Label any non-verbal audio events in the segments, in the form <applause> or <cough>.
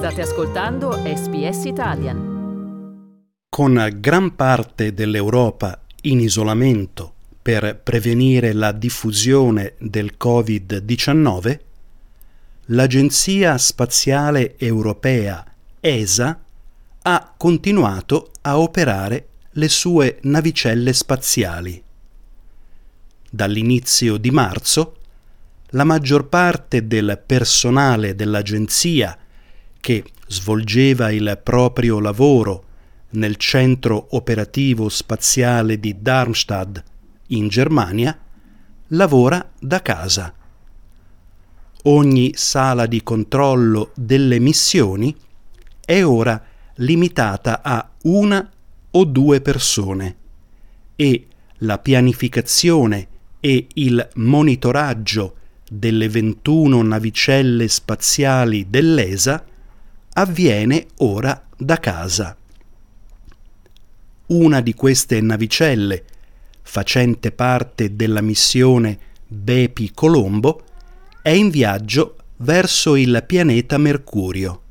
State ascoltando SBS Italian. Con gran parte dell'Europa in isolamento per prevenire la diffusione del Covid-19, l'Agenzia Spaziale Europea ESA ha continuato a operare le sue navicelle spaziali. Dall'inizio di marzo, la maggior parte del personale dell'agenzia che svolgeva il proprio lavoro nel centro operativo spaziale di Darmstadt in Germania lavora da casa. Ogni sala di controllo delle missioni è ora limitata a una o due persone e la pianificazione e il monitoraggio delle 21 navicelle spaziali dell'ESA avviene ora da casa. Una di queste navicelle, facente parte della missione Bepi Colombo, è in viaggio verso il pianeta Mercurio.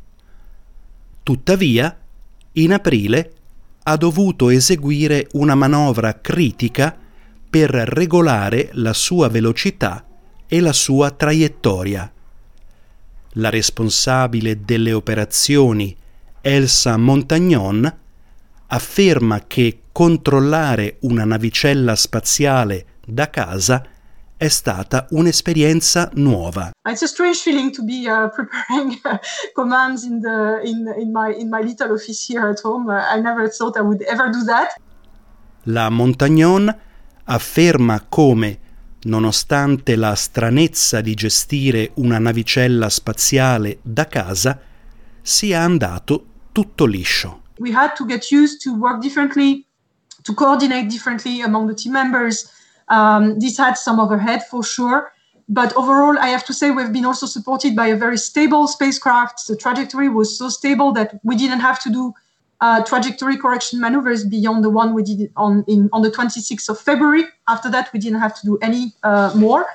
Tuttavia, in aprile ha dovuto eseguire una manovra critica per regolare la sua velocità e la sua traiettoria. La responsabile delle operazioni, Elsa Montagnon, afferma che controllare una navicella spaziale da casa è stata un'esperienza nuova. It's a strange feeling to be uh, <laughs> preparing uh, commands in, the, in, in, my, in my little office here at home. Uh, I never thought I would ever do that. La Montagnon afferma come, nonostante la stranezza di gestire una navicella spaziale da casa, sia andato tutto liscio. We had to get used to work differently, to coordinate differently among the team members. Um, this had some overhead for sure. But overall, I have to say we've been also supported by a very stable spacecraft. The trajectory was so stable that we didn't have to do uh, trajectory correction maneuvers beyond the one we did on in, on the 26th of February. After that, we didn't have to do any uh, more.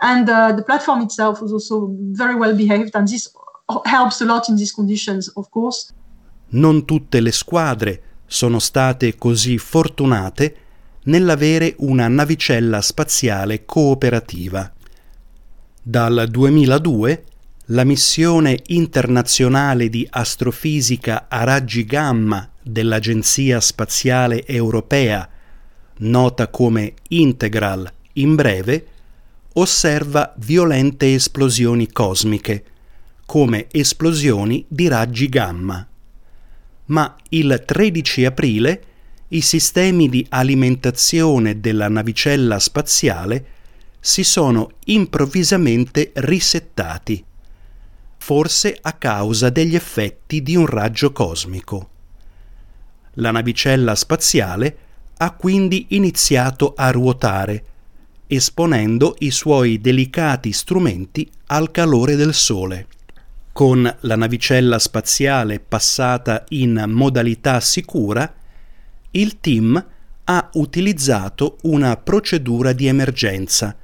And uh, the platform itself was also very well behaved, and this helps a lot in these conditions, of course. Non tutte le squadre sono state così fortunate nell'avere una navicella spaziale cooperativa. Dal 2002 la missione internazionale di astrofisica a raggi gamma dell'Agenzia Spaziale Europea, nota come Integral in breve, osserva violente esplosioni cosmiche, come esplosioni di raggi gamma. Ma il 13 aprile i sistemi di alimentazione della navicella spaziale si sono improvvisamente risettati, forse a causa degli effetti di un raggio cosmico. La navicella spaziale ha quindi iniziato a ruotare, esponendo i suoi delicati strumenti al calore del Sole. Con la navicella spaziale passata in modalità sicura, il team ha utilizzato una procedura di emergenza,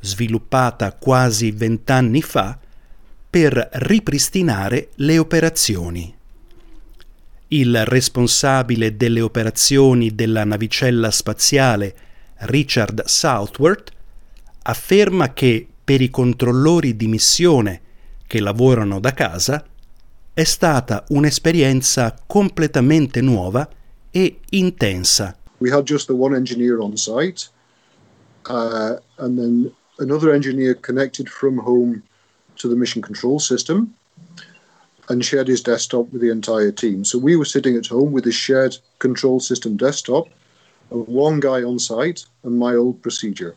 sviluppata quasi vent'anni fa, per ripristinare le operazioni. Il responsabile delle operazioni della navicella spaziale, Richard Southworth, afferma che per i controllori di missione che lavorano da casa è stata un'esperienza completamente nuova e intensa. We had just the one engineer on site, uh, and then another engineer connected from home to the mission control system and shared his desktop with the entire team. So we were sitting at home with a shared control system desktop, one guy on site, and my old procedure.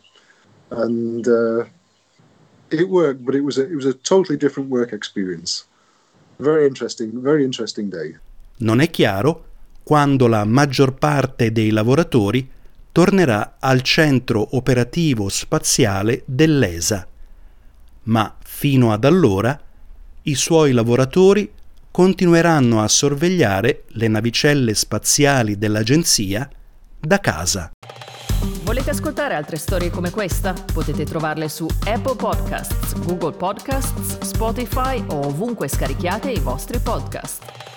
And uh, it worked, but it was a, it was a totally different work experience. Very interesting, very interesting day. Non è chiaro quando la maggior parte dei lavoratori tornerà al centro operativo spaziale dell'ESA. Ma fino ad allora i suoi lavoratori continueranno a sorvegliare le navicelle spaziali dell'agenzia da casa. Volete ascoltare altre storie come questa? Potete trovarle su Apple Podcasts, Google Podcasts, Spotify o ovunque scarichiate i vostri podcast.